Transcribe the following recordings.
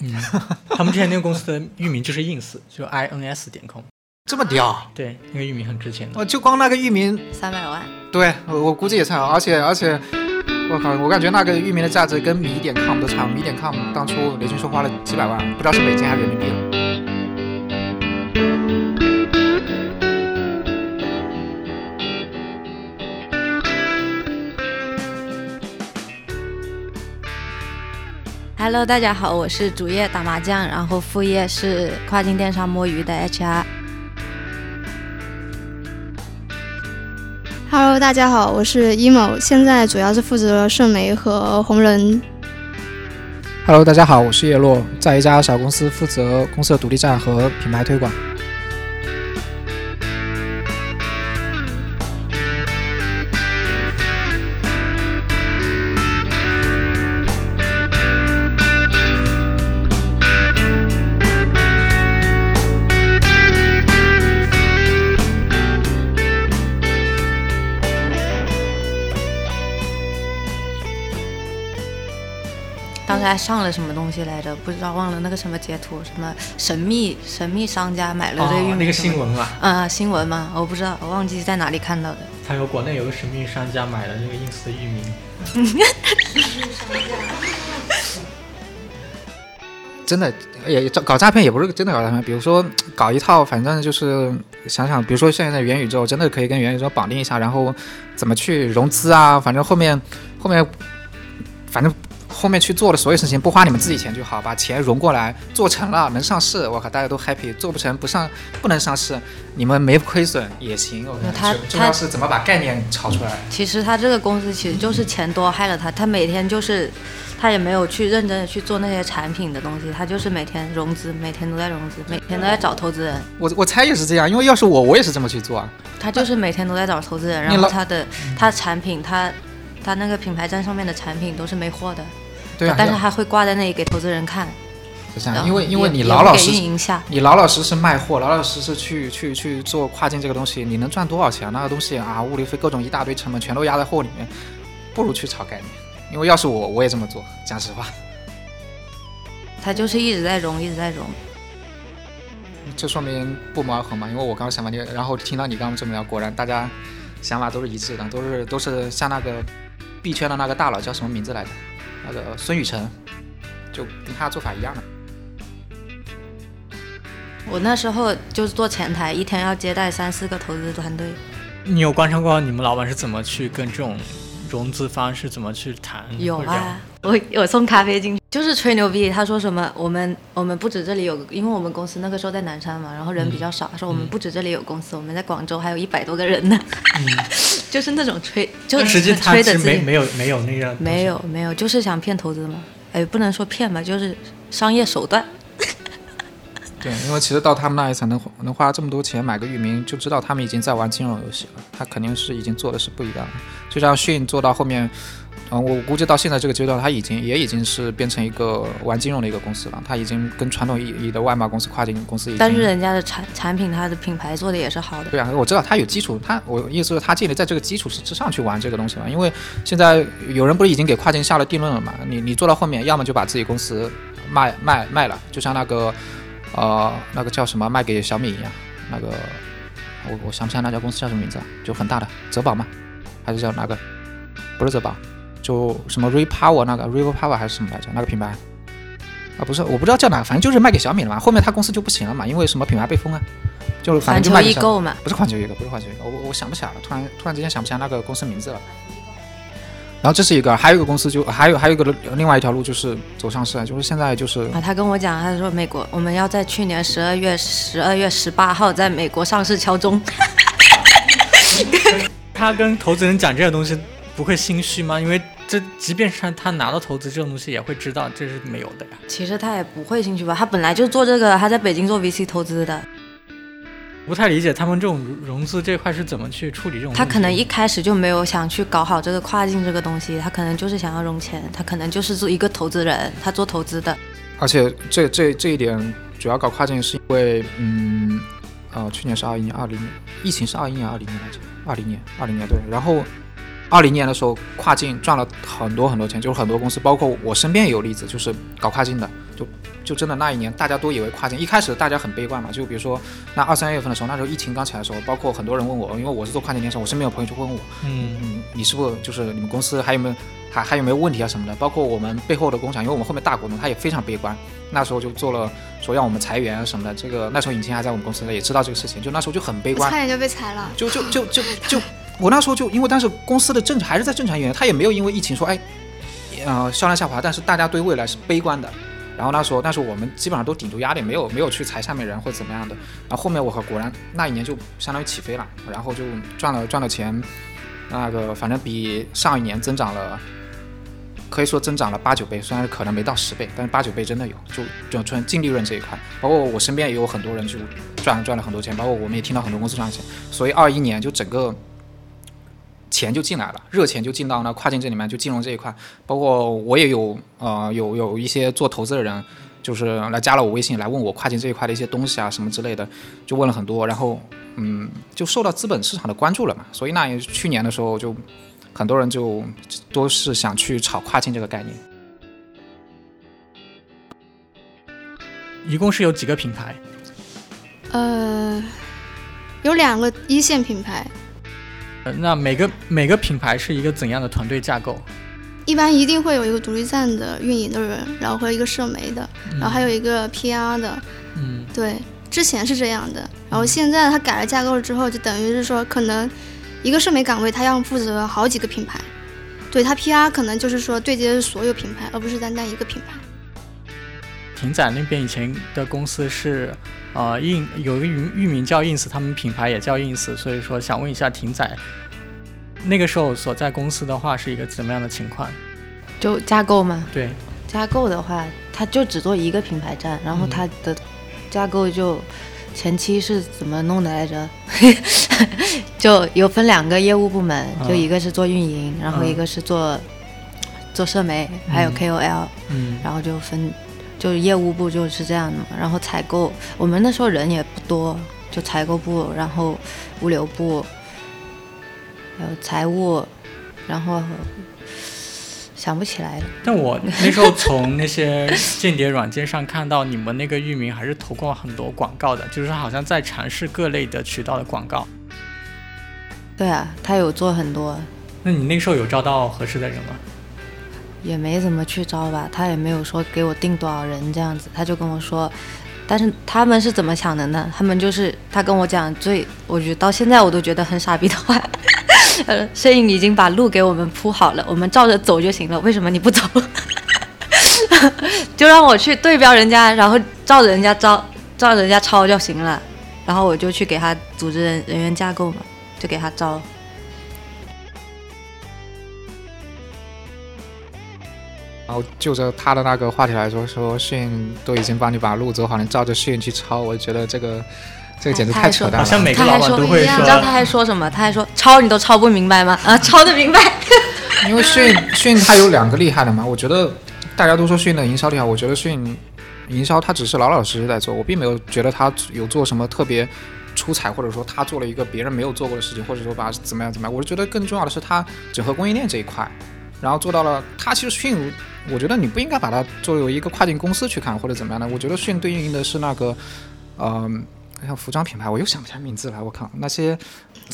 嗯，他们之前那个公司的域名就是 ins，就 ins 点 com。这么屌？对，那个域名很值钱的。我就光那个域名，三百万。对，我我估计也差，而且而且，我靠，我感觉那个域名的价值跟米点 com 都差。米点 com 当初雷军说花了几百万，不知道是美金还是人民币。Hello，大家好，我是主业打麻将，然后副业是跨境电商摸鱼的 HR。Hello，大家好，我是 emo，现在主要是负责顺媒和红人。Hello，大家好，我是叶落，在一家小公司负责公司的独立站和品牌推广。刚才上了什么东西来着？不知道，忘了那个什么截图，什么神秘神秘商家买了那个新闻嘛。啊，新闻吗，我不知道，我忘记在哪里看到的。还有国内有个神秘商家买了那个 ins 的域名。真的也搞诈骗也不是真的搞诈骗，比如说搞一套，反正就是想想，比如说现在元宇宙真的可以跟元宇宙绑定一下，然后怎么去融资啊？反正后面后面反正。后面去做的所有事情不花你们自己钱就好，把钱融过来做成了能上市，我靠，大家都 happy。做不成不上不能上市，你们没亏损也行。他重要是怎么把概念炒出来。其实他这个公司其实就是钱多害了他，他每天就是他也没有去认真的去做那些产品的东西，他就是每天融资，每天都在融资，每天都在找投资人。我我猜也是这样，因为要是我我也是这么去做啊。他就是每天都在找投资人，然后他的他产品他他那个品牌站上面的产品都是没货的。对啊，但是还会挂在那里给投资人看，就这样，因为因为你老老实运营下，你老老实实卖货，老老实实去去去做跨境这个东西，你能赚多少钱？那个东西啊，物流费各种一大堆成本全都压在货里面，不如去炒概念。因为要是我，我也这么做，讲实话。他就是一直在融，一直在融，这说明不谋而合嘛。因为我刚刚想法你，然后听到你刚刚这么聊，果然大家想法都是一致的，都是都是像那个币圈的那个大佬叫什么名字来着？那个孙雨晨，就跟他做法一样的。我那时候就是做前台，一天要接待三四个投资团队。你有观察过你们老板是怎么去跟这种融资方是怎么去谈？有啊，我我送咖啡进去，就是吹牛逼。他说什么？我们我们不止这里有，因为我们公司那个时候在南山嘛，然后人比较少。他说我们不止这里有公司，我们在广州还有一百多个人呢。就是那种吹，就实际吹的没没有没有那个没有没有，就是想骗投资嘛。哎，不能说骗吧，就是商业手段。对，因为其实到他们那一层能能花这么多钱买个域名，就知道他们已经在玩金融游戏了。他肯定是已经做的是不一样的。就像迅做到后面。嗯，我估计到现在这个阶段，它已经也已经是变成一个玩金融的一个公司了。它已经跟传统意义的外贸公司、跨境公司。但是人家的产产品，它的品牌做的也是好的。对啊，我知道它有基础，它我意思是它建立在这个基础之之上去玩这个东西了。因为现在有人不是已经给跨境下了定论了嘛？你你做到后面，要么就把自己公司卖卖卖了，就像那个呃那个叫什么卖给小米一样，那个我我想不起来那家公司叫什么名字，就很大的泽宝嘛，还是叫哪个？不是泽宝。就什么 Repower 那个 Repower 还是什么来着？那个品牌啊，不是，我不知道叫哪个，反正就是卖给小米了嘛。后面他公司就不行了嘛，因为什么品牌被封啊，就反正就卖给小米。不是环球易购，不是环球易购，我我想不起来了，突然突然之间想不起来那个公司名字了。然后这是一个，还有一个公司就还有还有一个另外一条路就是走上市，就是现在就是啊，他跟我讲，他说美国我们要在去年十二月十二月十八号在美国上市敲钟。他跟投资人讲这些东西不会心虚吗？因为这即便是他拿到投资这种东西，也会知道这是没有的呀。其实他也不会兴趣吧，他本来就做这个，他在北京做 VC 投资的。不太理解他们这种融资这块是怎么去处理这种。他可能一开始就没有想去搞好这个跨境这个东西，他可能就是想要融钱，他可能就是做一个投资人，他做投资的。而且这这这一点主要搞跨境是因为，嗯，呃，去年是二一年、二零年，疫情是二一年、二零年来着，二零年、二零年对，然后。二零年的时候，跨境赚了很多很多钱，就是很多公司，包括我身边也有例子，就是搞跨境的，就就真的那一年，大家都以为跨境，一开始大家很悲观嘛，就比如说那二三月份的时候，那时候疫情刚起来的时候，包括很多人问我，因为我是做跨境电商，我身边有朋友就问我，嗯嗯，你是不是就是你们公司还有没有还还有没有问题啊什么的？包括我们背后的工厂，因为我们后面大股东他也非常悲观，那时候就做了说让我们裁员啊什么的。这个那时候尹晴还在我们公司呢，也知道这个事情，就那时候就很悲观差，点就被裁了。就就就就就我那时候就因为当时公司的正常还是在正常运营，他也没有因为疫情说哎，呃销量下滑，但是大家对未来是悲观的。然后那时候，但是我们基本上都顶住压力，没有没有去裁下面人或者怎么样的。然后后面我和果然那一年就相当于起飞了，然后就赚了赚了钱，那个反正比上一年增长了，可以说增长了八九倍，虽然可能没到十倍，但是八九倍真的有，就就纯净利润这一块。包括我身边也有很多人就赚赚了很多钱，包括我们也听到很多公司赚钱。所以二一年就整个钱就进来了，热钱就进到那跨境这里面，就金融这一块。包括我也有呃有有一些做投资的人，就是来加了我微信，来问我跨境这一块的一些东西啊什么之类的，就问了很多，然后嗯就受到资本市场的关注了嘛。所以那也去年的时候就很多人就都是想去炒跨境这个概念。一共是有几个品牌？呃，有两个一线品牌，呃那每个每个品牌是一个怎样的团队架构？一般一定会有一个独立站的运营的人，然后和一个社媒的，然后还有一个 PR 的，嗯对，之前是这样的，然后现在他改了架构了之后，就等于是说，可能一个社媒岗位他要负责好几个品牌，对他 PR 可能就是说对接所有品牌，而不是单单一个品牌。艇仔那边以前的公司是，呃，in 有一个域域名叫 ins，他们品牌也叫 ins，所以说想问一下艇仔，那个时候所在公司的话是一个怎么样的情况？就架构吗，对，架构的话，它就只做一个品牌站，然后嗯。它的架构就前期是怎么弄的来着？就有分两个业务部门，就嗯。一个是做运营，然后嗯。一个是做做社媒，还有嗯。KOL，嗯。然后就分，就是业务部就是这样的嘛。然后采购，我们那时候人也不多，就采购部，然后物流部，还有财务，然后想不起来了。但我那时候从那些间谍软件上看到你们那个域名还是投过很多广告的，就是好像在尝试各类的渠道的广告。对啊，他有做很多，那你那时候有招到合适的人吗？也没怎么去招吧，他也没有说给我定多少人这样子，他就跟我说，但是他们是怎么想的呢？他们就是他跟我讲最，我觉得到现在我都觉得很傻逼的话，呃，摄影已经把路给我们铺好了，我们照着走就行了，为什么你不走？就让我去对标人家，然后照着人家招，照着人家抄就行了，然后我就去给他组织人人员架构嘛，就给他招。然后就着他的那个话题来说，说迅都已经帮你把路走好，你照着迅去抄，我觉得这个这个简直太扯淡了。好像每个老他还说板都会你知道他还说什么？他还说抄你都抄不明白吗？啊，抄的明白。因为迅迅它有两个厉害的嘛，我觉得大家都说迅的营销厉害，我觉得迅营销它只是老老实实在做，我并没有觉得他有做什么特别出彩，或者说他做了一个别人没有做过的事情，或者说把怎么样怎么样。我是觉得更重要的是他整合供应链这一块，然后做到了。它其实迅，我觉得你不应该把它作为一个跨境公司去看或者怎么样的。我觉得迅对应的是那个，嗯、像服装品牌，我又想不起来名字了，我靠，那些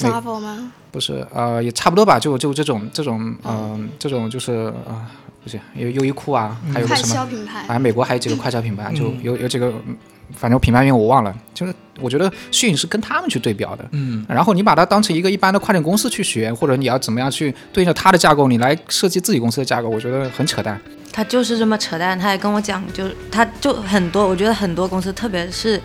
美 Zafo 吗？不是，呃，也差不多吧，就就这种这种，嗯、这种就是呃，不是有优衣库啊，还有什么，消品牌。反正美国还有几个快消品牌，就嗯有有几个，嗯反正品牌名我忘了，就是我觉得迅是跟他们去对标的。嗯然后你把它当成一个一般的跨境公司去学，或者你要怎么样去对应着它的架构，你来设计自己公司的架构，我觉得很扯淡。他就是这么扯淡，他还跟我讲，就是他就很多，我觉得很多公司，特别是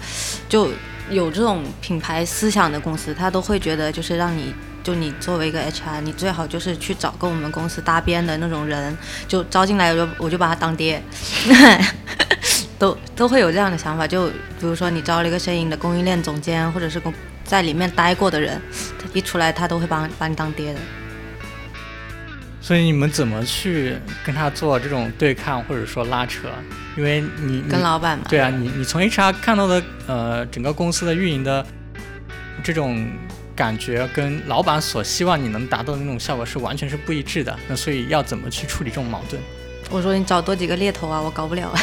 就有这种品牌思想的公司，他都会觉得就是让你。就你作为一个 HR，你最好就是去找跟我们公司搭边的那种人，就招进来我就我就把他当爹，都都会有这样的想法。就比如说你招了一个摄影的供应链总监，或者是公在里面待过的人，他一出来他都会把把你当爹的。所以你们怎么去跟他做这种对抗或者说拉扯？因为你你跟老板嘛，对啊，你你从 HR 看到的呃整个公司的运营的这种感觉，跟老板所希望你能达到的那种效果是完全是不一致的。那所以要怎么去处理这种矛盾？我说你找多几个猎头啊，我搞不了。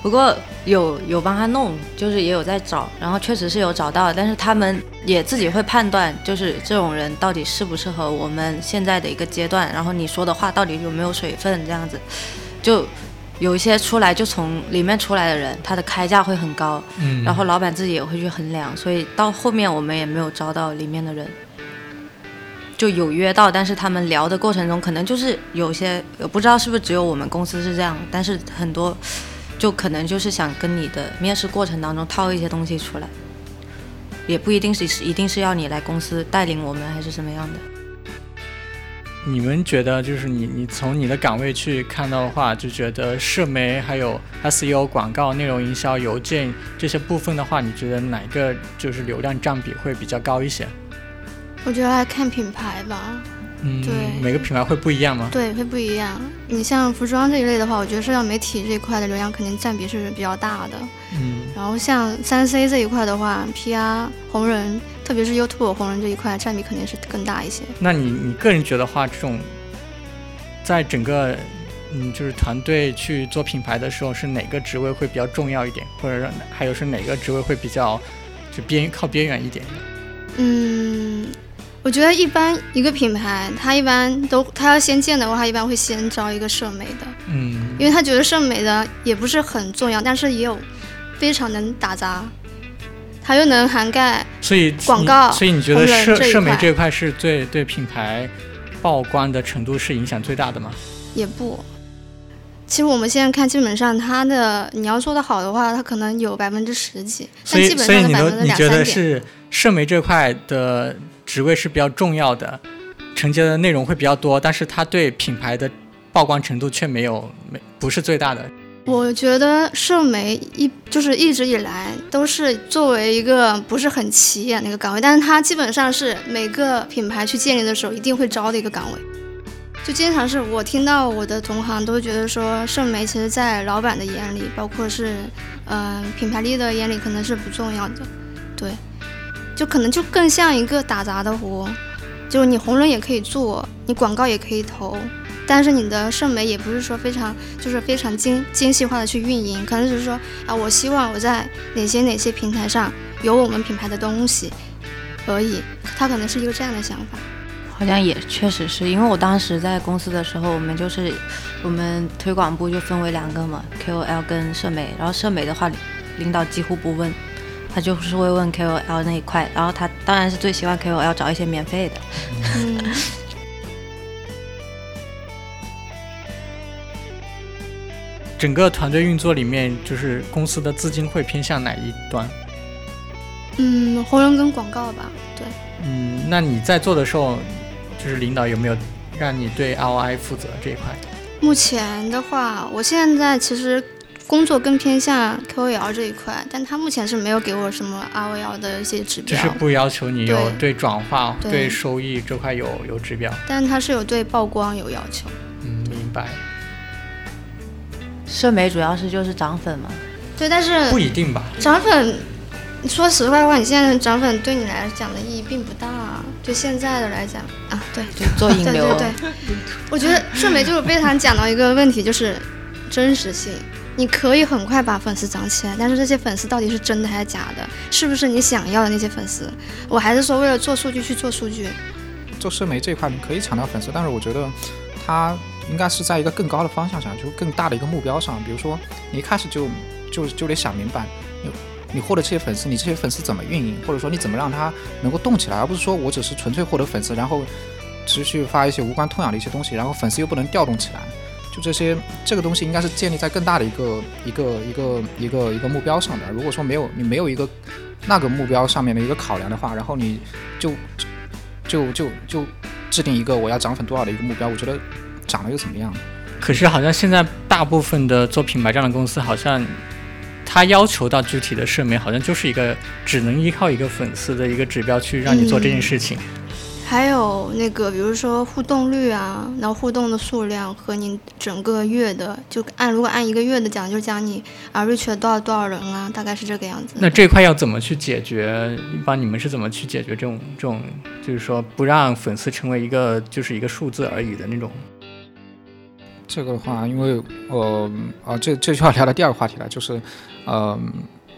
不过有有帮他弄，就是也有在找，然后确实是有找到，但是他们也自己会判断，就是这种人到底适不适合我们现在的一个阶段，然后你说的话到底有没有水分，这样子，就有一些出来就从里面出来的人，他的开价会很高，嗯，然后老板自己也会去衡量，所以到后面我们也没有招到里面的人，就有约到，但是他们聊的过程中，可能就是有些我不知道是不是只有我们公司是这样，但是很多就可能就是想跟你的面试过程当中套一些东西出来，也不一定是一定是要你来公司带领我们还是什么样的。你们觉得就是你你从你的岗位去看到的话，就觉得社媒还有 SEO 广告、内容营销、邮件这些部分的话，你觉得哪个就是流量占比会比较高一些？我觉得还看品牌吧，嗯，对每个品牌会不一样吗？对，会不一样。你像服装这一类的话，我觉得社交媒体这一块的流量肯定占比是比较大的。嗯，然后像三 C 这一块的话，PR 红人，特别是 YouTube 红人这一块占比肯定是更大一些。那你你个人觉得话，这种在整个嗯就是团队去做品牌的时候，是哪个职位会比较重要一点，或者说还有是哪个职位会比较就边靠边缘一点的？嗯，我觉得一般一个品牌，它一般都它要先建的话，它一般会先招一个社媒的，嗯，因为他觉得社媒的也不是很重要，但是也有非常能打杂，它又能涵盖所以广告所以你觉得社社媒这块这一块是最对品牌曝光的程度是影响最大的吗？也不。其实我们现在看，基本上它的你要做的好的话，它可能有百分之十几，但基本上是百分之你觉得两三点。是社媒这块的职位是比较重要的，承接的内容会比较多，但是它对品牌的曝光程度却没有没不是最大的。我觉得社媒一就是一直以来都是作为一个不是很起眼的一个岗位，但是它基本上是每个品牌去建立的时候一定会招的一个岗位。就经常是我听到我的同行都觉得说，社媒其实在老板的眼里，包括是嗯、品牌力的眼里，可能是不重要的。对，就可能就更像一个打杂的活，就你红人也可以做，你广告也可以投，但是你的社媒也不是说非常就是非常精精细化的去运营，可能只是说啊，我希望我在哪些哪些平台上有我们品牌的东西而已，他可能是一个这样的想法。好像也确实是因为我当时在公司的时候，我们就是我们推广部就分为两个嘛，KOL 跟社媒。然后社媒的话，领导几乎不问，他就是会问 KOL 那一块。然后他当然是最希望 KOL 找一些免费的。嗯，整个团队运作里面，就是公司的资金会偏向哪一端？嗯，红人跟广告吧，对。嗯，那你在做的时候，就是领导有没有让你对 ROI 负责这一块？目前的话，我现在其实工作更偏向 KOL 这一块，但他目前是没有给我什么 ROL 的一些指标，就是不要求你有对对转化、对对收益这块有有指标。但他是有对曝光有要求。嗯，明白。社媒主要是就是涨粉嘛，对，但是不一定吧？涨粉，说实话的话，你现在的涨粉对你来讲的意义并不大。对现在的来讲啊，对，就做引对流。对对，我觉得社媒就是非常讲到一个问题，就是真实性。你可以很快把粉丝涨起来，但是这些粉丝到底是真的还是假的？是不是你想要的那些粉丝？我还是说为了做数据去做数据。做社媒这一块，你可以抢到粉丝，但是我觉得它应该是在一个更高的方向上，就更大的一个目标上。比如说，你一开始就就就得想明白，你获得这些粉丝，你这些粉丝怎么运营，或者说你怎么让它能够动起来，而不是说我只是纯粹获得粉丝，然后持续发一些无关痛痒的一些东西，然后粉丝又不能调动起来。就这些，这个东西应该是建立在更大的一个一个一个一个一个目标上的。如果说没有你没有一个那个目标上面的一个考量的话，然后你就就就就制定一个我要涨粉多少的一个目标，我觉得涨了又怎么样？可是好像现在大部分的做品牌这样的公司，好像他要求到具体的社媒，好像就是一个只能依靠一个粉丝的一个指标去让你做这件事情。还有那个，比如说互动率啊，然后互动的数量和你整个月的，就按如果按一个月的讲，就讲你啊 reach 了多少多少人啊，大概是这个样子。那这块要怎么去解决？一般你们是怎么去解决这种这种，就是说不让粉丝成为一个就是一个数字而已的那种？这个的话，因为呃啊，这这就要聊到第二个话题了，就是呃。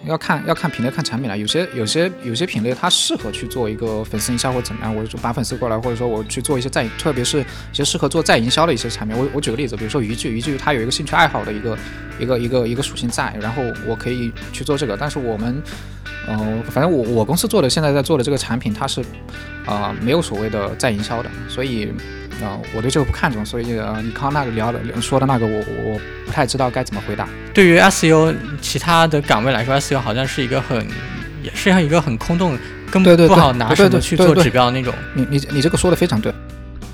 要看要看品类看产品了，有些有些有些品类它适合去做一个粉丝营销或怎么样，我就把粉丝过来，或者说我去做一些再，特别是一些适合做再营销的一些产品。我我举个例子，比如说渔具，渔具它有一个兴趣爱好的一个一个一个一个属性在，然后我可以去做这个。但是我们，嗯，反正我我公司做的现在在做的这个产品，它是啊没有所谓的再营销的，所以。啊，我对这个不看重，所以呃，你刚刚那个聊的说的那个，我我不太知道该怎么回答。对于 SU 其他的岗位来说，SU 好像是一个很，也是一个很空洞，根本不好拿什么去做指标那种。你你你这个说的非常对。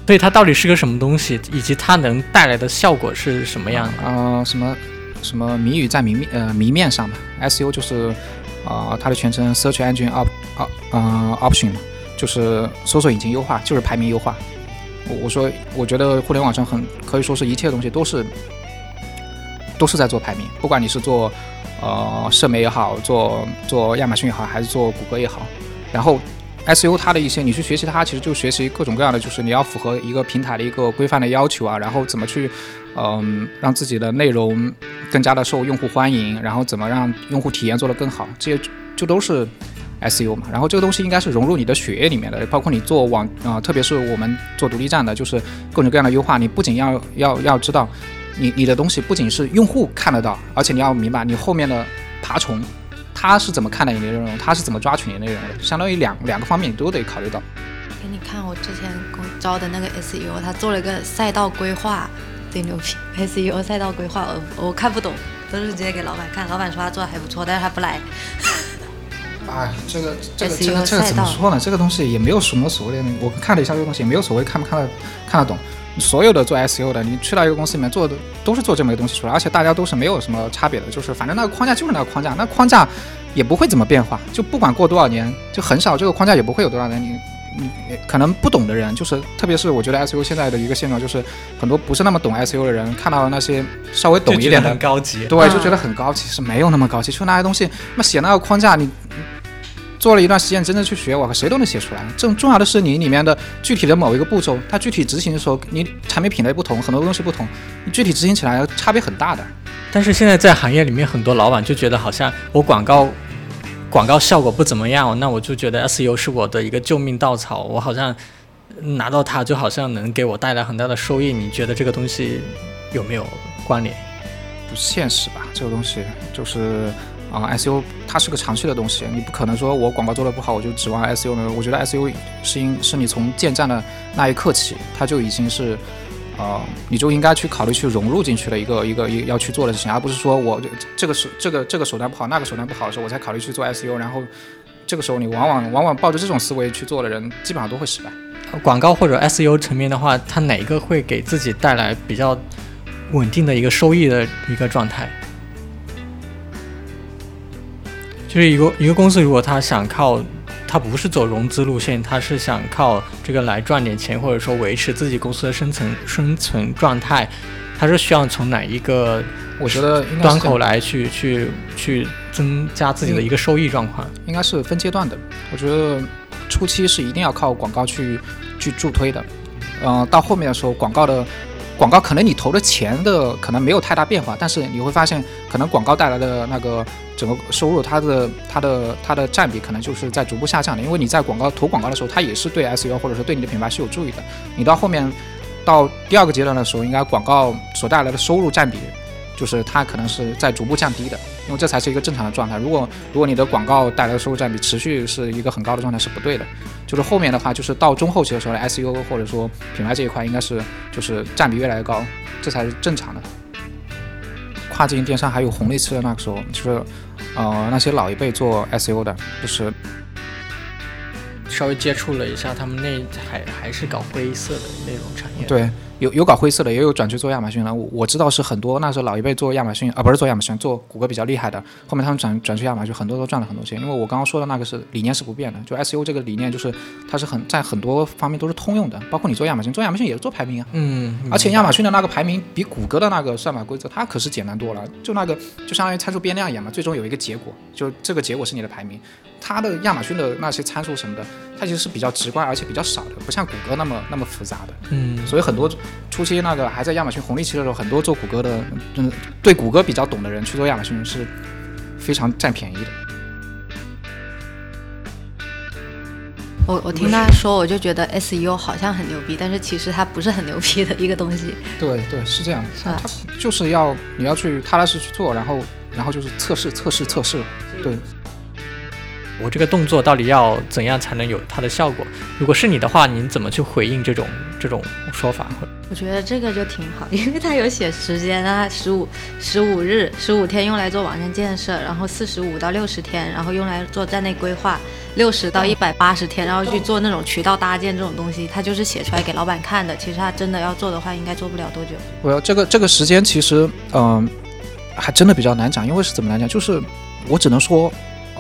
所以它到底是个什么东西，以及它能带来的效果是什么样的？啊，什么什么谜语在谜面呃谜面上吧？SU 就是啊，它的全称 Search Engine Op 啊啊 Option 嘛，就是搜索引擎优化，就是排名优化。我我说，我觉得互联网上很可以说是一切东西都是都是在做排名，不管你是做呃社媒也好，做做亚马逊也好，还是做谷歌也好。然后 SU 它的一些，你去学习它，其实就学习各种各样的，就是你要符合一个平台的一个规范的要求啊，然后怎么去嗯让自己的内容更加的受用户欢迎，然后怎么让用户体验做得更好，这些就都是。SU 嘛，然后这个东西应该是融入你的血液里面的，包括你做网啊，特别是我们做独立站的，就是各种各样的优化。你不仅要要要知道，你你的东西不仅是用户看得到，而且你要明白你后面的爬虫，他是怎么看待你的内容，他是怎么抓取你的内容的，相当于两两个方面你都得考虑到。给你看我之前公招的那个 SU，他做了一个赛道规划，最牛逼！SU 赛道规划，我我看不懂，都是直接给老板看，老板说他做的还不错，但是他不来。哎，这个这个这个这个怎么说呢？这个东西也没有什么所谓的。我看了一下这个东西，也没有所谓看不看得看得懂。所有的做 SEO 的，你去到一个公司里面做的都是做这么一个东西出来，而且大家都是没有什么差别的，就是反正那个框架就是那个框架，那框架也不会怎么变化。就不管过多少年，就很少这个框架也不会有多少年。你你可能不懂的人，就是特别是我觉得 SEO 现在的一个现状，就是很多不是那么懂 SEO 的人，看到那些稍微懂一点的，很高级，对，就觉得很高级，是没有那么高级。就那些东西，那写那个框架，你。做了一段时间，真正去学，我靠，谁都能写出来。正重要的是你里面的具体的某一个步骤，它具体执行的时候，你产品品类不同，很多东西不同，你具体执行起来差别很大的。但是现在在行业里面，很多老板就觉得好像我广告广告效果不怎么样，那我就觉得 SEO 是我的一个救命稻草，我好像拿到它就好像能给我带来很大的收益。你觉得这个东西有没有关联？不现实吧，这个东西就是。啊，SU 它是个长期的东西，你不可能说我广告做的不好，我就指望 SU 呢。我觉得 SU 是因是你从建站的那一刻起，它就已经是，呃，你就应该去考虑去融入进去的一个一个一要去做的事情，而不是说我这个手这个这个手段不好，那个手段不好的时候，我才考虑去做 SU。然后这个时候你往往往往抱着这种思维去做的人，基本上都会失败。广告或者 SU 层面的话，它哪一个会给自己带来比较稳定的一个收益的一个状态？就是一个一个公司，如果他想靠，他不是走融资路线，他是想靠这个来赚点钱，或者说维持自己公司的生存生存状态，他是需要从哪一个我觉得端口来去去去增加自己的一个收益状况？应该是分阶段的。我觉得初期是一定要靠广告去去助推的，嗯，到后面的时候，广告的广告可能你投的钱的可能没有太大变化，但是你会发现，可能广告带来的那个。整个收入，它的它的它的占比可能就是在逐步下降的，因为你在广告投广告的时候，它也是对 SEO 或者说对你的品牌是有助益的。你到后面到第二个阶段的时候，应该广告所带来的收入占比，就是它可能是在逐步降低的，因为这才是一个正常的状态。如果如果你的广告带来的收入占比持续是一个很高的状态，是不对的。就是后面的话，就是到中后期的时候，SEO 或者说品牌这一块应该是就是占比越来越高，这才是正常的。跨境电商还有红利期的那个时候，就是。呃，那些老一辈做 SEO 的，就是稍微接触了一下，他们那还还是搞灰色的那种产业。对。有有搞灰色的，也有转去做亚马逊了。我我知道是很多那时候老一辈做亚马逊啊，不是做亚马逊，做谷歌比较厉害的。后面他们转转去亚马逊，很多都赚了很多钱。因为我刚刚说的那个是理念是不变的，就 SEO 这个理念就是它是很在很多方面都是通用的。包括你做亚马逊，做亚马逊也是做排名啊。嗯。而且亚马逊的那个排名比谷歌的那个算法规则它可是简单多了，就那个就相当于参数变量一样嘛，最终有一个结果，就这个结果是你的排名。它的亚马逊的那些参数什么的，它其实是比较直观而且比较少的，不像谷歌那么那么复杂的。嗯，所以很多初期那个还在亚马逊红利期的时候，很多做谷歌的，嗯，对谷歌比较懂的人去做亚马逊是非常占便宜的。我我听他说，我就觉得 SEO 好像很牛逼，但是其实它不是很牛逼的一个东西。对对，是这样的，是吧它就是要你要去踏踏实实去做，然后然后就是测试测试测试，对，我这个动作到底要怎样才能有它的效果？如果是你的话，你怎么去回应这种这种说法？我觉得这个就挺好，因为他有写时间啊，十五十五日、十五天用来做网站建设，然后四十五到六十天，然后用来做站内规划，六十到一百八十天，然后去做那种渠道搭建这种东西，他就是写出来给老板看的。其实他真的要做的话，应该做不了多久。我要这个这个时间其实嗯、还真的比较难讲，因为是怎么来讲，就是我只能说、呃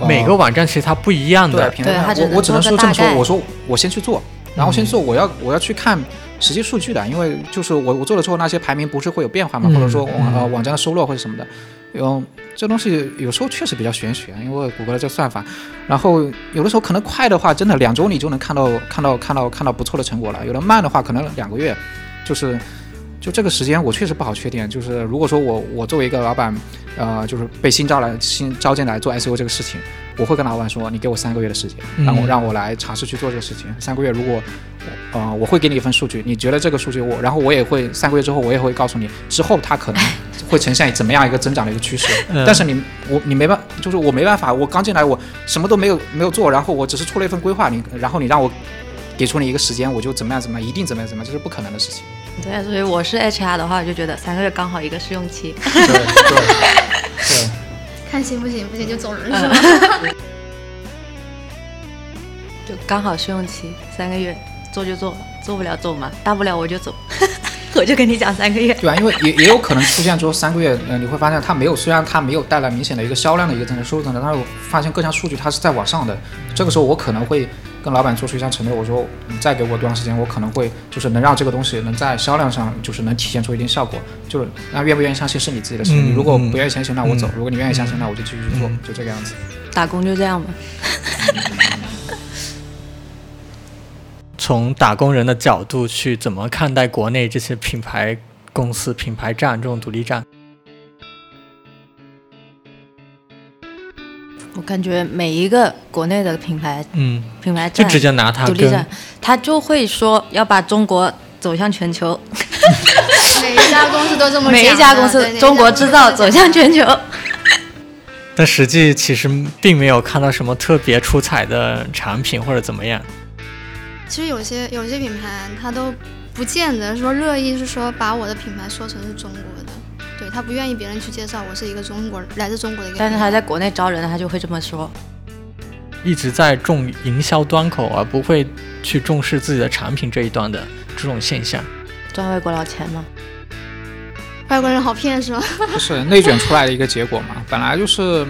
每个网站其实它不一样的。对平台我我只能说这么说，我说我先去做，然后先做，我要我要去看实际数据的，因为就是我我做了之后，那些排名不是会有变化嘛，嗯或者说网呃嗯网站的收落或者什么的，嗯，这东西有时候确实比较玄学，因为谷歌的这算法，然后有的时候可能快的话，真的两周你就能看到看到看到看到不错的成果了，有的慢的话可能两个月，就是。就这个时间，我确实不好确定。就是如果说我我作为一个老板，呃，就是被新招来新招进来做 SEO 这个事情，我会跟老板说，你给我三个月的时间，让我嗯让我来尝试去做这个事情。三个月，如果呃我会给你一份数据，你觉得这个数据我，然后我也会三个月之后，我也会告诉你，之后它可能 会呈现怎么样一个增长的一个趋势。嗯但是你我你没办，就是我没办法，我刚进来我什么都没有没有做，然后我只是出了一份规划，你然后你让我给出你一个时间，我就怎么样怎么样，一定怎么样怎么样，这是不可能的事情。对，所以我是 HR 的话，我就觉得三个月刚好一个试用期。对对对。看行不行，不行就走人是吧？就刚好试用期三个月，做就做，做不了走嘛，大不了我就走，我就跟你讲三个月。对啊，因为也也有可能出现说三个月，呃，你会发现它没有，虽然它没有带来明显的一个销量的一个增长、收入增长，但是我发现各项数据它是在往上的。这个时候我可能会跟老板做出一项承诺，我说你再给我多长时间，我可能会就是能让这个东西能在销量上就是能体现出一定效果。就是那愿不愿意相信是你自己的事，嗯你如果嗯不愿意相信，那我走；嗯如果你愿意相信，那我就继续去做，嗯就这个样子。打工就这样吧。从打工人的角度去怎么看待国内这些品牌公司、品牌站这种独立站？我感觉每一个国内的品牌嗯，品牌站就直接拿它跟独立站，他就会说要把中国走向全球，每一家公司都这么讲每一家公司中国制造走向全球。但实际其实并没有看到什么特别出彩的产品或者怎么样。其实有些有些品牌，他都不见得说乐意是说把我的品牌说成是中国的，对他不愿意别人去介绍我是一个中国人来自中国的一个。但是他在国内招人，他就会这么说。一直在重营销端口，而不会去重视自己的产品这一端的这种现象。赚外国佬钱吗？外国人好骗是吗？不是内卷出来的一个结果嘛。本来就是，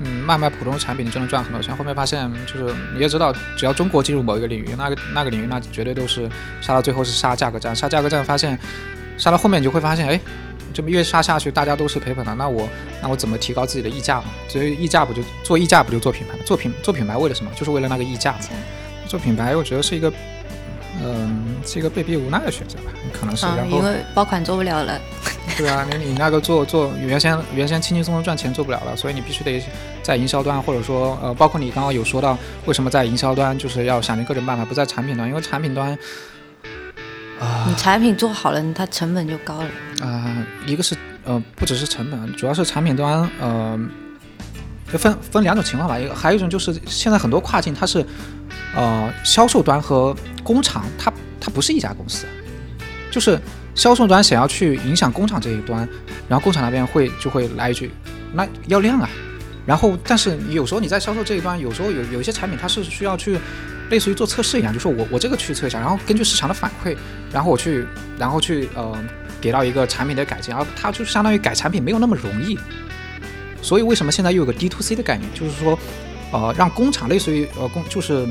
嗯，卖卖普通产品你就能赚很多钱，后面发现就是你也知道，只要中国进入某一个领域，那个那个领域那绝对都是杀到最后是杀价格战，杀价格战发现杀到后面你就会发现，哎。这么越杀下去，大家都是赔本的，那我那我怎么提高自己的溢价嘛？所以溢价不就做溢价不就做品牌吗？做品做品牌为了什么？就是为了那个溢价嘛。做品牌我觉得是一个，嗯，是一个被逼无奈的选择吧，可能是。然嗯，后因为爆款做不了了。对啊，你你那个做做原先原先轻轻松松赚钱做不了了，所以你必须得在营销端，或者说呃，包括你刚刚有说到为什么在营销端就是要想尽各种办法，不在产品端，因为产品端啊你产品做好了，它成本就高了。啊、一个是呃不只是成本，主要是产品端呃分分两种情况吧，一个还有一种就是现在很多跨境它是呃销售端和工厂它它不是一家公司，就是销售端想要去影响工厂这一端，然后工厂那边会就会来一句，那要量啊。然后，但是有时候你在销售这一端，有时候有有一些产品它是需要去，类似于做测试一样，就说我我这个去测一下，然后根据市场的反馈，然后我去然后去呃给到一个产品的改进，而它就相当于改产品没有那么容易。所以为什么现在又有个 D to C 的概念，就是说，呃，让工厂类似于呃工就是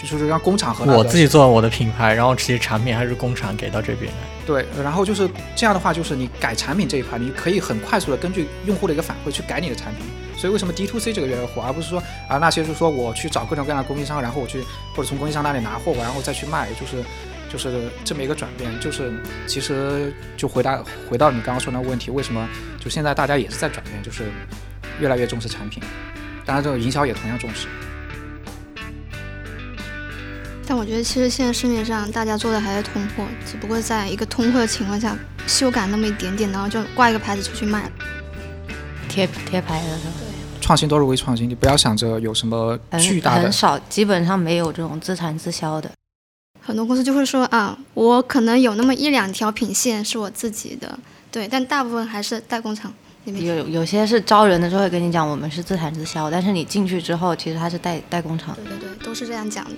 就是让工厂和我自己做我的品牌，然后其实产品还是工厂给到这边来。对，然后就是这样的话，就是你改产品这一块，你可以很快速的根据用户的一个反馈去改你的产品，所以为什么 D to C 这个越来越火，而不是说啊那些就是说我去找各种各样的供应商，然后我去或者从供应商那里拿货，然后再去卖，就是就是这么一个转变。就是其实就回答回到你刚刚说那个问题，为什么就现在大家也是在转变，就是越来越重视产品，当然这个营销也同样重视。但我觉得其实现在市面上大家做的还是通货，只不过在一个通货的情况下修改那么一点点，然后就挂一个牌子出去卖了。贴贴牌的是吧？创新都是微创新，你不要想着有什么巨大的很少，基本上没有这种自产自销的。很多公司就会说啊，我可能有那么一两条品线是我自己的，对，但大部分还是代工厂那边。有有些是招人的时候会跟你讲我们是自产自销，但是你进去之后，其实它是代代工厂。对对对，都是这样讲的。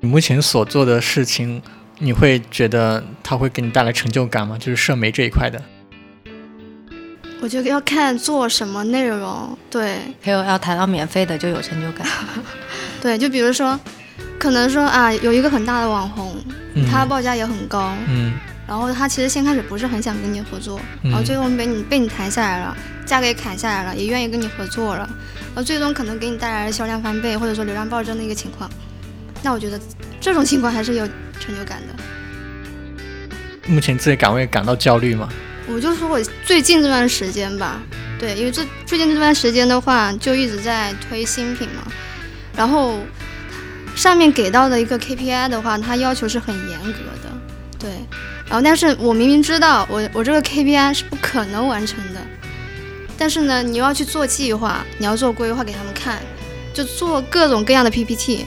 你目前所做的事情，你会觉得它会给你带来成就感吗？就是社媒这一块的。我觉得要看做什么内容，对还有要谈到免费的就有成就感。对，就比如说，可能说啊，有一个很大的网红，嗯他报价也很高，嗯然后他其实先开始不是很想跟你合作，嗯然后最后被你被你谈下来了，价格也砍下来了，也愿意跟你合作了，然后最终可能给你带来了销量翻倍或者说流量暴增的一个情况。那我觉得这种情况还是有成就感的。目前自己岗位感到焦虑吗？我就说我最近这段时间吧，对，因为这最近这段时间的话，就一直在推新品嘛，然后上面给到的一个 KPI 的话，它要求是很严格的，对，然后但是我明明知道我我这个 KPI 是不可能完成的，但是呢，你又要去做计划，你要做规划给他们看，就做各种各样的 PPT，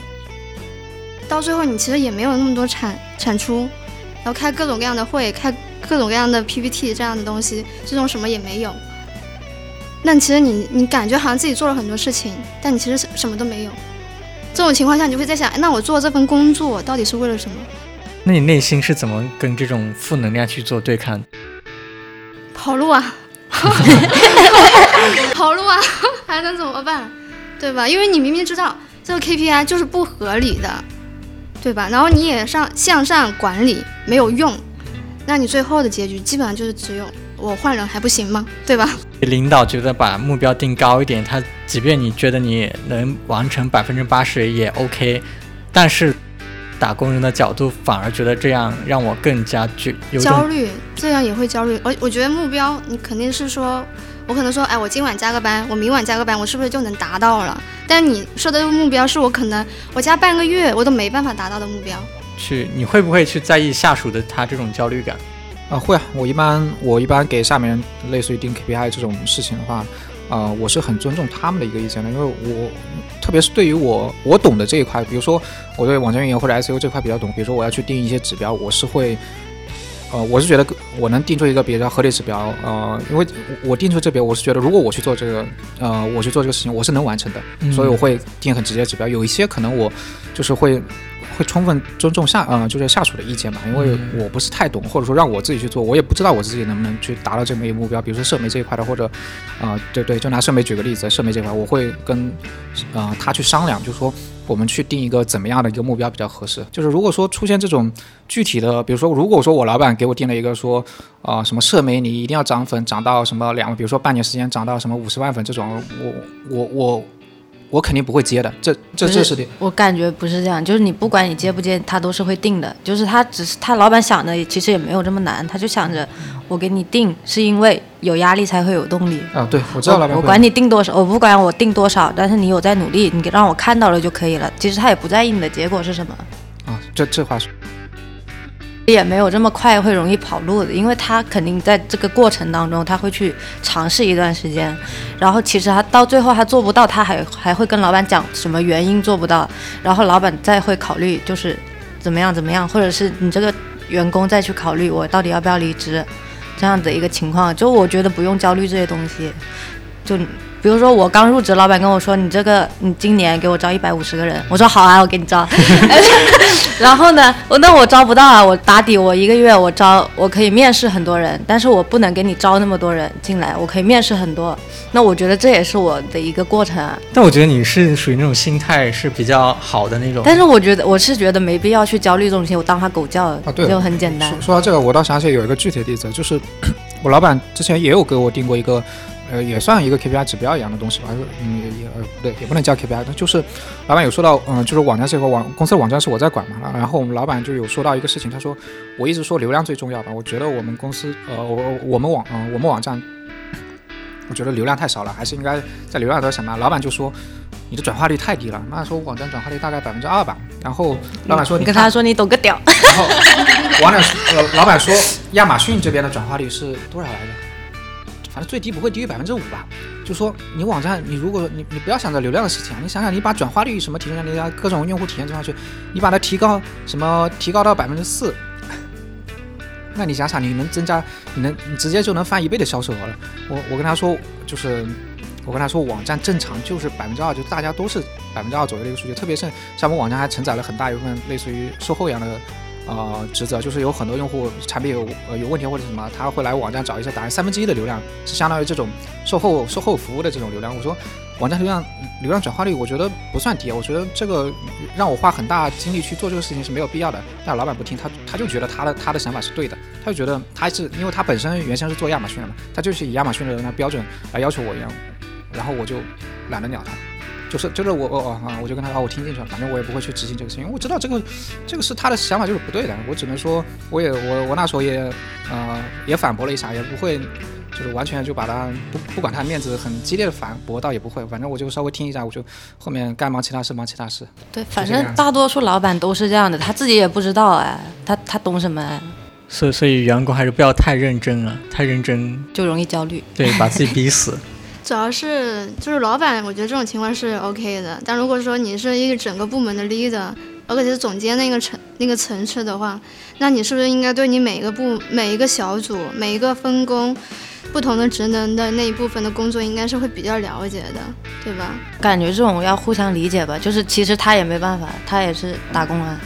到最后你其实也没有那么多产产出，然后开各种各样的会，开各种各样的 PPT 这样的东西，最终什么也没有。那其实你你感觉好像自己做了很多事情，但你其实什什么都没有。这种情况下，你就会在想，哎那我做这份工作到底是为了什么？那你内心是怎么跟这种负能量去做对抗？跑路啊，跑路啊，还能怎么办？对吧？因为你明明知道这个 KPI 就是不合理的，对吧？然后你也上向上管理没有用，那你最后的结局基本上就是只有我换人还不行吗？对吧？领导觉得把目标定高一点，他即便你觉得你能完成百分之八十也 OK，但是打工人的角度反而觉得这样让我更加具有焦虑，这样也会焦虑。我我觉得目标你肯定是说，我可能说，哎，我今晚加个班，我明晚加个班，我是不是就能达到了？但你设的目标是我可能我加半个月我都没办法达到的目标。去，你会不会去在意下属的他这种焦虑感？啊，会啊，我一般我一般给下面人类似于定 KPI 这种事情的话，呃，我是很尊重他们的一个意见的，因为我特别是对于我我懂的这一块，比如说我对网站运营或者 SEO 这块比较懂，比如说我要去定一些指标，我是会，呃，我是觉得我能定出一个比较合理指标，呃，因为我定出这边，我是觉得如果我去做这个，呃，我去做这个事情，我是能完成的，嗯所以我会定很直接的指标。有一些可能我就是会会充分尊重下呃就是下属的意见吧，因为嗯我不是太懂，或者说让我自己去做，我也不知道我自己能不能去达到这么一个目标。比如说社媒这一块的，或者啊、呃对对，就拿社媒举个例子，社媒这块我会跟呃他去商量，就是说我们去定一个怎么样的一个目标比较合适。就是如果说出现这种具体的，比如说如果说我老板给我定了一个说啊、什么社媒你一定要涨粉涨到什么两，比如说半年时间涨到什么五十万粉这种，我我我我肯定不会接的，这这不这是的。我感觉不是这样，就是你不管你接不接，他都是会定的。就是他只是他老板想的，其实也没有这么难，他就想着我给你定，是因为有压力才会有动力。啊，对，我知道老板我我管你定多少，我不管我定多少，但是你有在努力，你让我看到了就可以了。其实他也不在意你的结果是什么，啊，这这话说也没有这么快会容易跑路的，因为他肯定在这个过程当中他会去尝试一段时间，然后其实他到最后他做不到，他还还会跟老板讲什么原因做不到，然后老板再会考虑就是怎么样怎么样，或者是你这个员工再去考虑我到底要不要离职，这样的一个情况，就我觉得不用焦虑这些东西，就比如说我刚入职，老板跟我说你这个你今年给我招一百五十个人，我说好啊，我给你招。然后呢，我那我招不到啊，我打底我一个月我招我可以面试很多人，但是我不能给你招那么多人进来，我可以面试很多。那我觉得这也是我的一个过程啊。但我觉得你是属于那种心态是比较好的那种。但是我觉得我是觉得没必要去焦虑这种事情，我当他狗叫啊对就很简单说。说到这个，我倒想起有一个具体的例子，就是 我老板之前也有给我定过一个呃也算一个 KPI 指标一样的东西吧，嗯也也呃不对，也不能叫 KPI，就是老板有说到，嗯，就是网站这块网公司的网站是我在管嘛，然后我们老板就有说到一个事情，他说我一直说流量最重要吧，我觉得我们公司呃我我们网嗯、我们网站，我觉得流量太少了，还是应该在流量上想嘛。老板就说你的转化率太低了，那时候网站转化率大概百分之二吧，然后老板说看你跟他说你懂个屌，然后网友呃，老板说亚马逊这边的转化率是多少来着？最低不会低于百分之五吧。就说你网站，你如果你你不要想着流量的事情啊，你想想你把转化率什么提升，你家各种用户体验做上去，你把它提高什么提高到百分之四，那你想想你能增加，你能你直接就能翻一倍的销售额了。我我跟他说就是。我跟他说，网站正常就是百分之二，就大家都是百分之二左右的一个数据。特别是像我们网站还承载了很大一部分类似于售后一样的呃职责，就是有很多用户产品有呃有问题或者什么，他会来网站找一些答案。三分之一的流量是相当于这种售后售后服务的这种流量。我说网站流量流量转化率我觉得不算低，我觉得这个让我花很大精力去做这个事情是没有必要的。但老板不听，他他就觉得他的他的想法是对的，他就觉得他是因为他本身原先是做亚马逊的嘛，他就是以亚马逊的那标准来要求我一样。然后我就懒得鸟他，就是就是我我啊，我就跟他说我听进去了，反正我也不会去执行这个事情，因为我知道这个这个是他的想法就是不对的，我只能说我也我我那时候也呃也反驳了一下，也不会就是完全就把他不不管他面子很激烈的反驳倒也不会，反正我就稍微听一下，我就后面该忙其他事忙其他事。对，反正大多数老板都是这样的，他自己也不知道哎，他他懂什么？所以所以员工还是不要太认真了，太认真就容易焦虑，对，把自己逼死。主要是就是老板，我觉得这种情况是 OK 的。但如果说你是一个整个部门的 leader，而且是总监那个层那个层次的话，那你是不是应该对你每一个部、每一个小组、每一个分工、不同的职能的那一部分的工作，应该是会比较了解的，对吧？感觉这种要互相理解吧。就是其实他也没办法，他也是打工啊。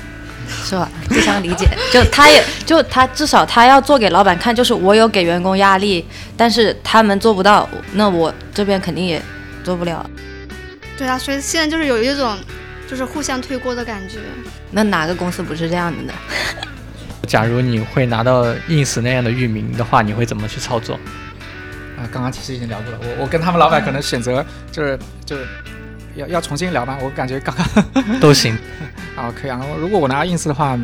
是吧？互相理解，就他也就他至少他要做给老板看，就是我有给员工压力，但是他们做不到，那我这边肯定也做不了。对啊，所以现在就是有一种就是互相推锅的感觉。那哪个公司不是这样的呢？假如你会拿到 ins 那样的域名的话，你会怎么去操作？啊，刚刚其实已经聊过了，我我跟他们老板可能选择就是就是。要要重新聊吗？我感觉刚刚 都行 好，可以啊。如果我拿 ins 的话，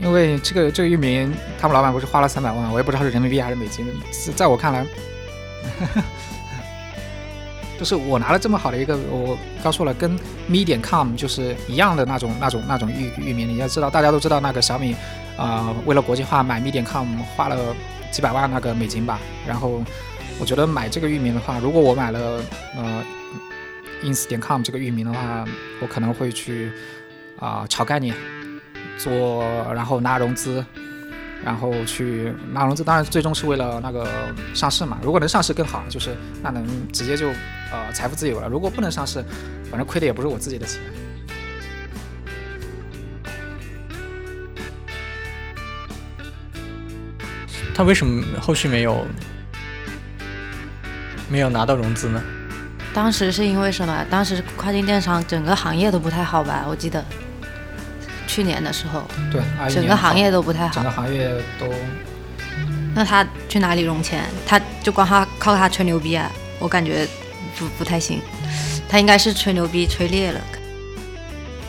因为这个这个域名，他们老板不是花了三百万，我也不知道是人民币还是美金。在我看来，就是我拿了这么好的一个，我刚说了跟 me 点 com 就是一样的那种那种那种域域名。你要知道，大家都知道那个小米啊，为了国际化买 me 点 com 花了几百万那个美金吧。然后我觉得买这个域名的话，如果我买了呃。Ins 点 com 这个域名的话，我可能会去啊炒概念，做然后拿融资，然后去拿融资，当然最终是为了那个上市嘛。如果能上市更好，就是那能直接就呃财富自由了。如果不能上市，反正亏的也不是我自己的钱。他为什么后续没有没有拿到融资呢？当时是因为什么？当时跨境电商整个行业都不太好吧？我记得去年的时候，对，整个行业都不太好，整个行业都。那他去哪里融钱？他就光他靠他吹牛逼啊？我感觉不不太行，他应该是吹牛逼吹裂了。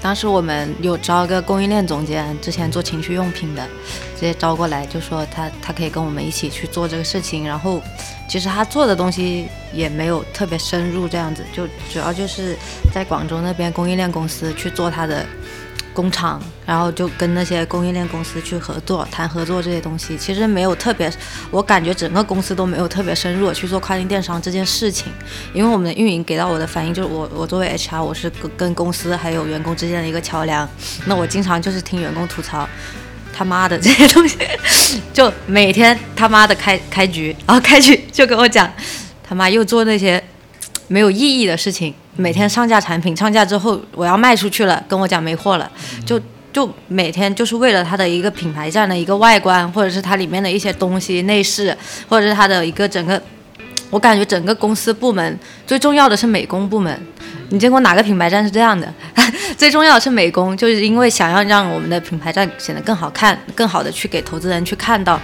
当时我们有招个供应链总监，之前做情趣用品的，直接招过来就说他他可以跟我们一起去做这个事情。然后其实他做的东西也没有特别深入，这样子就主要就是在广州那边供应链公司去做他的。工厂，然后就跟那些供应链公司去合作，谈合作这些东西，其实没有特别，我感觉整个公司都没有特别深入去做跨境电商这件事情。因为我们的运营给到我的反应就是，我我作为 HR，我是跟跟公司还有员工之间的一个桥梁。那我经常就是听员工吐槽，他妈的这些东西，就每天他妈的开开局，然后开局就跟我讲，他妈又做那些没有意义的事情。每天上架产品，上架之后我要卖出去了，跟我讲没货了，就就每天就是为了它的一个品牌站的一个外观，或者是它里面的一些东西内饰，或者是它的一个整个，我感觉整个公司部门最重要的是美工部门。你见过哪个品牌站是这样的？最重要的是美工，就是因为想要让我们的品牌站显得更好看，更好的去给投资人去看到。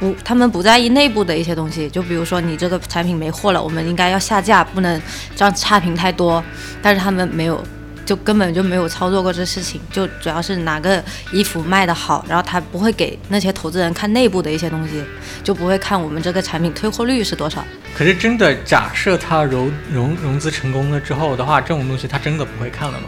不，他们不在意内部的一些东西，就比如说你这个产品没货了，我们应该要下架，不能这样差评太多。但是他们没有，就根本就没有操作过这事情，就主要是哪个衣服卖得好，然后他不会给那些投资人看内部的一些东西，就不会看我们这个产品退货率是多少。可是真的，假设他融融融资成功了之后的话，这种东西他真的不会看了吗？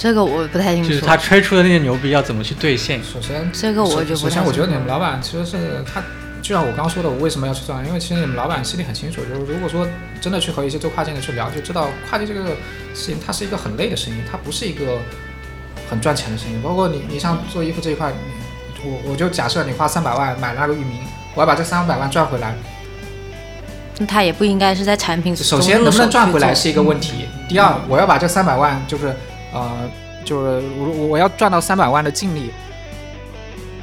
这个我不太清楚。就是他吹出的那些牛逼要怎么去兑现？首先，这个我就不首先，我觉得你们老板其实是他，就像我刚刚说的，我为什么要去赚？因为其实你们老板心里很清楚，就是如果说真的去和一些做跨境的去聊，就知道跨境这个事情，它是一个很累的事情，它不是一个很赚钱的事情。包括你，你像做衣服这一块，我我就假设你花三百万买那个域名，我要把这三百万赚回来，那他也不应该是在产品首先能不能赚回来是一个问题。嗯第二，我要把这三百万就是呃，就是我我要赚到三百万的净利，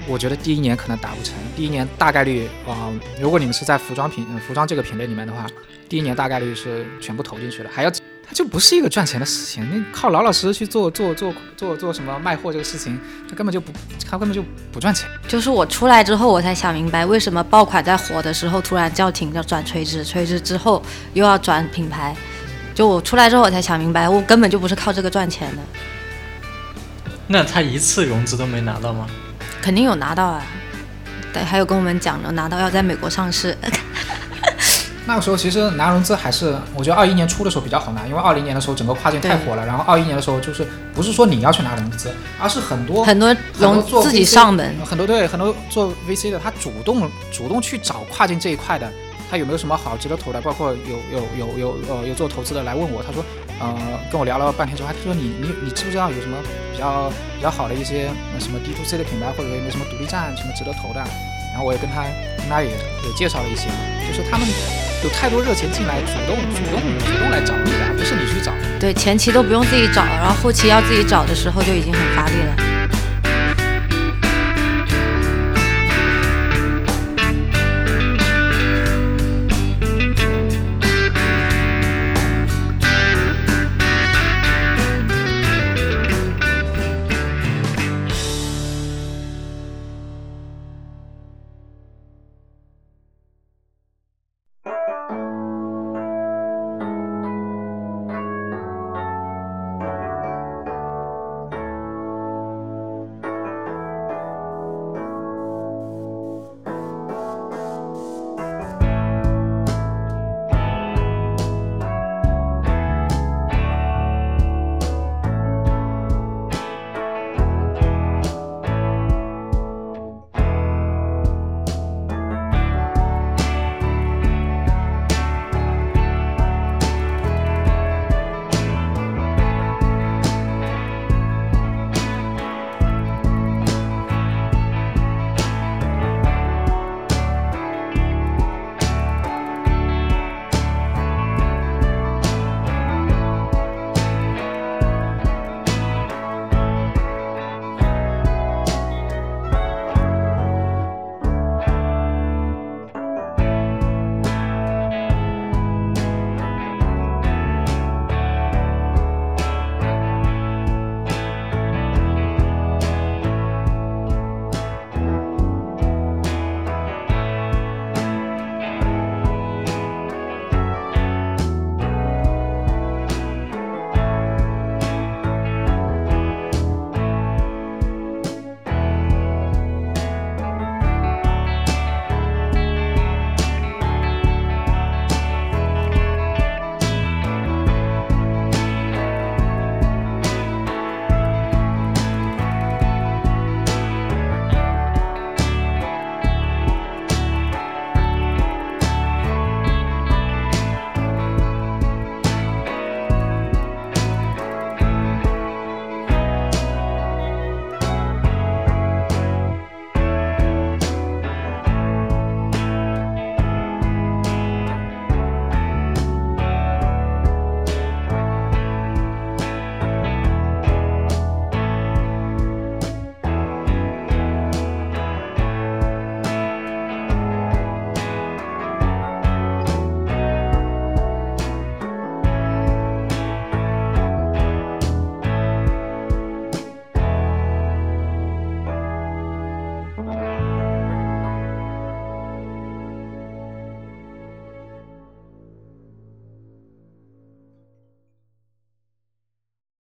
我觉得第一年可能达不成。第一年大概率啊、如果你们是在服装品、服装这个品类里面的话，第一年大概率是全部投进去了，还要它就不是一个赚钱的事情。你靠老老实实去做做做做做什么卖货这个事情，它根本就不，它根本就不赚钱。就是我出来之后，我才想明白为什么爆款在火的时候突然叫停，要转垂直，垂直之后又要转品牌。就我出来之后，我才想明白，我根本就不是靠这个赚钱的，那他一次融资都没拿到吗？肯定有拿到啊。对，还有跟我们讲了，拿到要在美国上市。那个时候其实拿融资还是，我觉得二一年初的时候比较好拿，因为二零年的时候整个跨境太火了，然后二一年的时候就是不是说你要去拿融资，而是很多很多融自己上门，很多对很多做 VC 的，他主动主动去找跨境这一块的，他有没有什么好值得投的？包括有有有有呃有做投资的来问我，他说呃跟我聊了半天之后，他说你你你知不知道有什么比较比较好的一些什么 D to C 的品牌，或者有没有什么独立站什么值得投的？然后我也跟他跟他也也介绍了一些，就是他们有太多热钱进来，主动主动主动来找你的，不是你去找。对，前期都不用自己找，然后后期要自己找的时候就已经很乏力了。